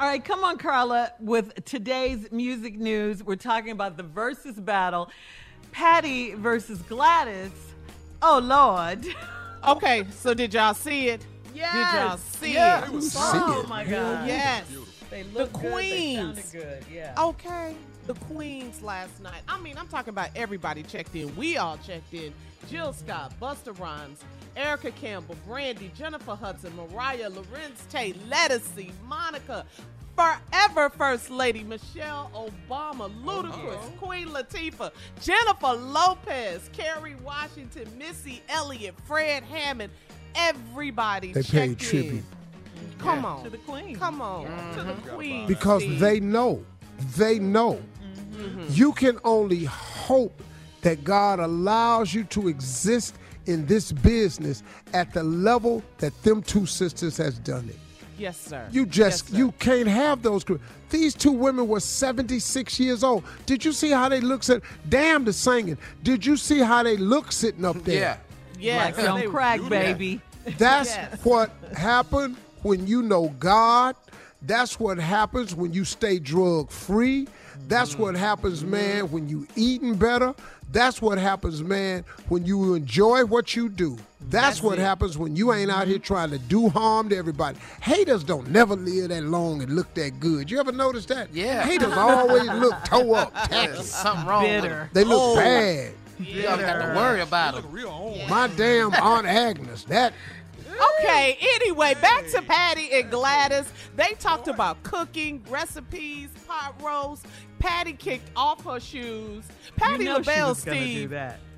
All right, come on, Carla, with today's music news. We're talking about the versus battle Patti versus Gladys. Oh, Lord. Okay, so did y'all see it? Yes. Did y'all see yes. it? was Oh, see it. my God. Yes. They The looked good. They queens. sounded good. Yeah. Okay. The queens last night. I mean, I'm talking about everybody checked in. We all checked in. Jill Scott, Busta Rhymes, Erica Campbell, Brandy, Jennifer Hudson, Mariah, Larenz Tate, Lettucey, Monica, Forever First Lady, Michelle Obama, Ludacris, Queen Latifah, Jennifer Lopez, Kerry Washington, Missy Elliott, Fred Hammond. Everybody They paid checked tribute. in. Come on. To the queen. Come on. To the queen. because they know, they know. Mm-hmm. You can only hope that God allows you to exist in this business at the level that them two sisters has done it. Yes, sir. You just Yes, sir. you can't have those. gr- These two women were 76 years old. Did you see how they look? Sit, damn the singing. Did you see how they look sitting up there? Yes, Like on they- crack, baby. That's Yes. what happened when you know God. That's what happens when you stay drug free. That's what happens, man, when you eating better. That's what happens, man, when you enjoy what you do. That's, what happens when you ain't out here mm-hmm. trying to do harm to everybody. Haters don't never live that long and look that good. You ever notice that? Yeah. Haters always look toe up, tacky. Something wrong Bitter. They look oh. bad. with. You don't have to worry about it. My damn Aunt Agnes. That Okay, anyway, back to Patti and Gladys. They talked about cooking, recipes, pot roast. Patti kicked off her shoes. Patti you know she LaBelle, do Steve.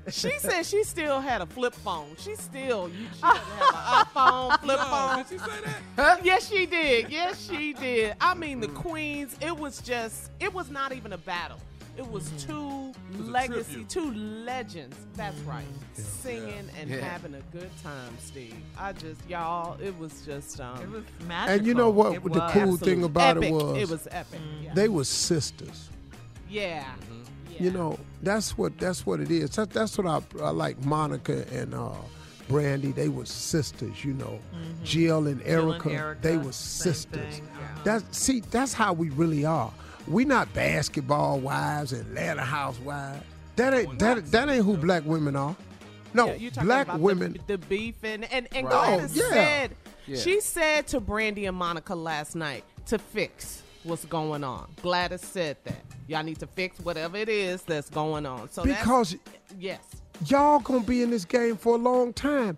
She said she still had a flip phone. She still, you, she have an iPhone, flip phone. Did she say that? Huh? Yes, she did. Yes, she did. I mean, the hmm. queens. It was just. It was not even a battle. It was two was a legacy, two legends. That's right. Singing and Yeah. having a good time, Steve. I just y'all. It was just. Um, It was magical. and you know what? It the was. cool thing about epic. it was It was epic. Yeah. they were sisters. yeah. You know, that's what that's what it is. That, that's what I, I like. Monica and uh, Brandy, they were sisters. You know, Jill and Mm-hmm. Jill and Erica, Erica, they were sisters. thing, uh-huh. That see, that's how we really are. We not basketball wives and Atlanta housewives. That ain't that, that ain't who black women are. No, Yeah, black women. the, the beef and and, and Right. Gladys Oh, yeah. said Yeah. she said to Brandy and Monica last night to fix what's going on. Gladys said that y'all need to fix whatever it is that's going on. So because yes, y'all gonna be in this game for a long time.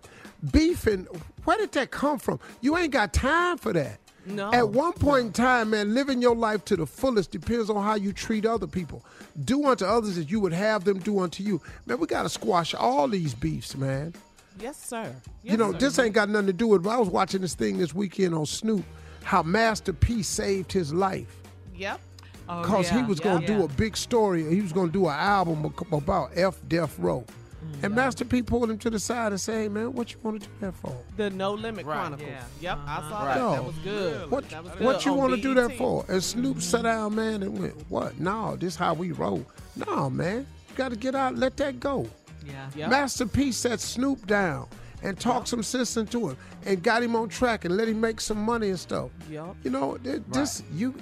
Beefing, where did that come from? You ain't got time for that. No. At one point in time, man, living your life to the fullest depends on how you treat other people. Do unto others as you would have them do unto you. Man, we got to squash all these beefs, man. Yes, sir. you know, sir. this ain't got nothing to do with it. I was watching this thing this weekend on Snoop, how Master P saved his life. Yep. Oh, Because he was yeah, going to yeah. do a big story. He was going to do an album about F Death Row. Mm-hmm. And Master P pulled him to the side and said, hey, man, what you want to do that for? The No Limit Right. Chronicles. Yeah. Yep, I saw Right. that. No. That was good. What, That was what you want to do that for? And Snoop sat down, man, and went, what? No, this how we roll. No, man. You got to get out, let that go. Yeah. Yep. Master P sat Snoop down and talked some sense into him and got him on track and let him make some money and stuff. Yep. You know, th- this you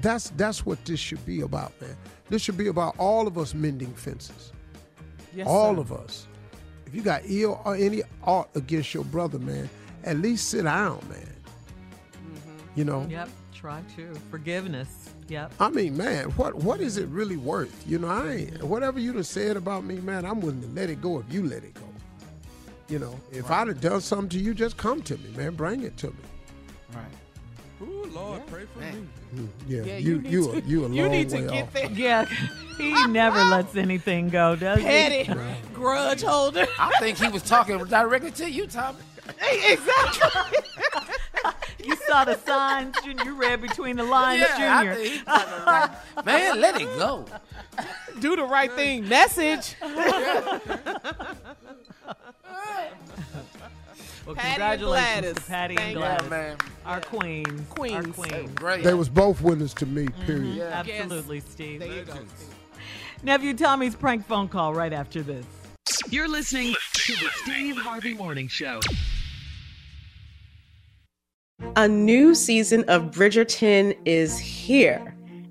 that's that's what this should be about, man. This should be about all of us mending fences. Yes, all sir. of us. If you got ill or any art against your brother, man, at least sit down, man. Mm-hmm. You know, Yep. Try to. Forgiveness. Yep. I mean, man, what what is it really worth? You know, I ain't whatever you done said about me, man. I'm willing to let it go if you let it go. You know, if I'd have done something to you, just come to me, man. Bring it to me. Right. Ooh, Lord, pray for me. Yeah, Yeah, you need you to- a, you a long you need to way get off. there. Yeah. He never lets anything go, does he? Petty grudge holder. I think he was talking directly to you, Tommy. exactly. You saw the signs, Junior. You read between the lines, yeah, I Junior. think he talking right. Man, let it go. Do the right thing. Message. Well, Patti and congratulations Gladys. to Patti Thank and you. Gladys. Yeah, man. Our queens. Our Queens. queens. Great. They was both winners to me. Mm-hmm. Period. Yeah. Absolutely, Steve. There you go. Nephew Tommy's prank phone call right after this. You're listening to the Steve Harvey Morning Show. A new season of Bridgerton is here.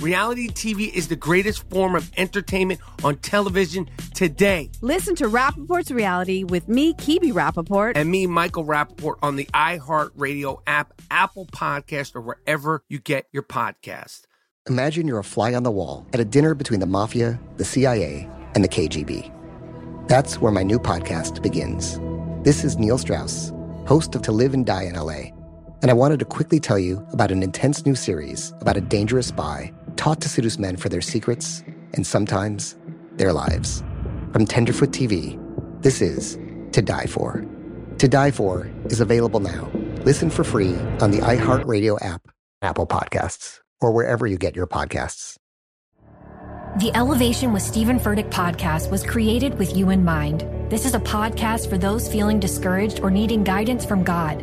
Reality TV is the greatest form of entertainment on television today. Listen to Rapaport's reality with me, Kibi Rapaport. And me, Michael Rapaport, on the iHeartRadio app, Apple Podcast, or wherever you get your podcast. Imagine you're a fly on the wall at a dinner between the mafia, the CIA, and the KGB. That's where my new podcast begins. This is Neil Strauss, host of To Live and Die in LA. And I wanted to quickly tell you about an intense new series about a dangerous spy taught to seduce men for their secrets and sometimes their lives. From Tenderfoot TV, this is To Die For. To Die For is available now. Listen for free on the iHeartRadio app, Apple Podcasts, or wherever you get your podcasts. The Elevation with Stephen Furtick podcast was created with you in mind. This is a podcast for those feeling discouraged or needing guidance from God.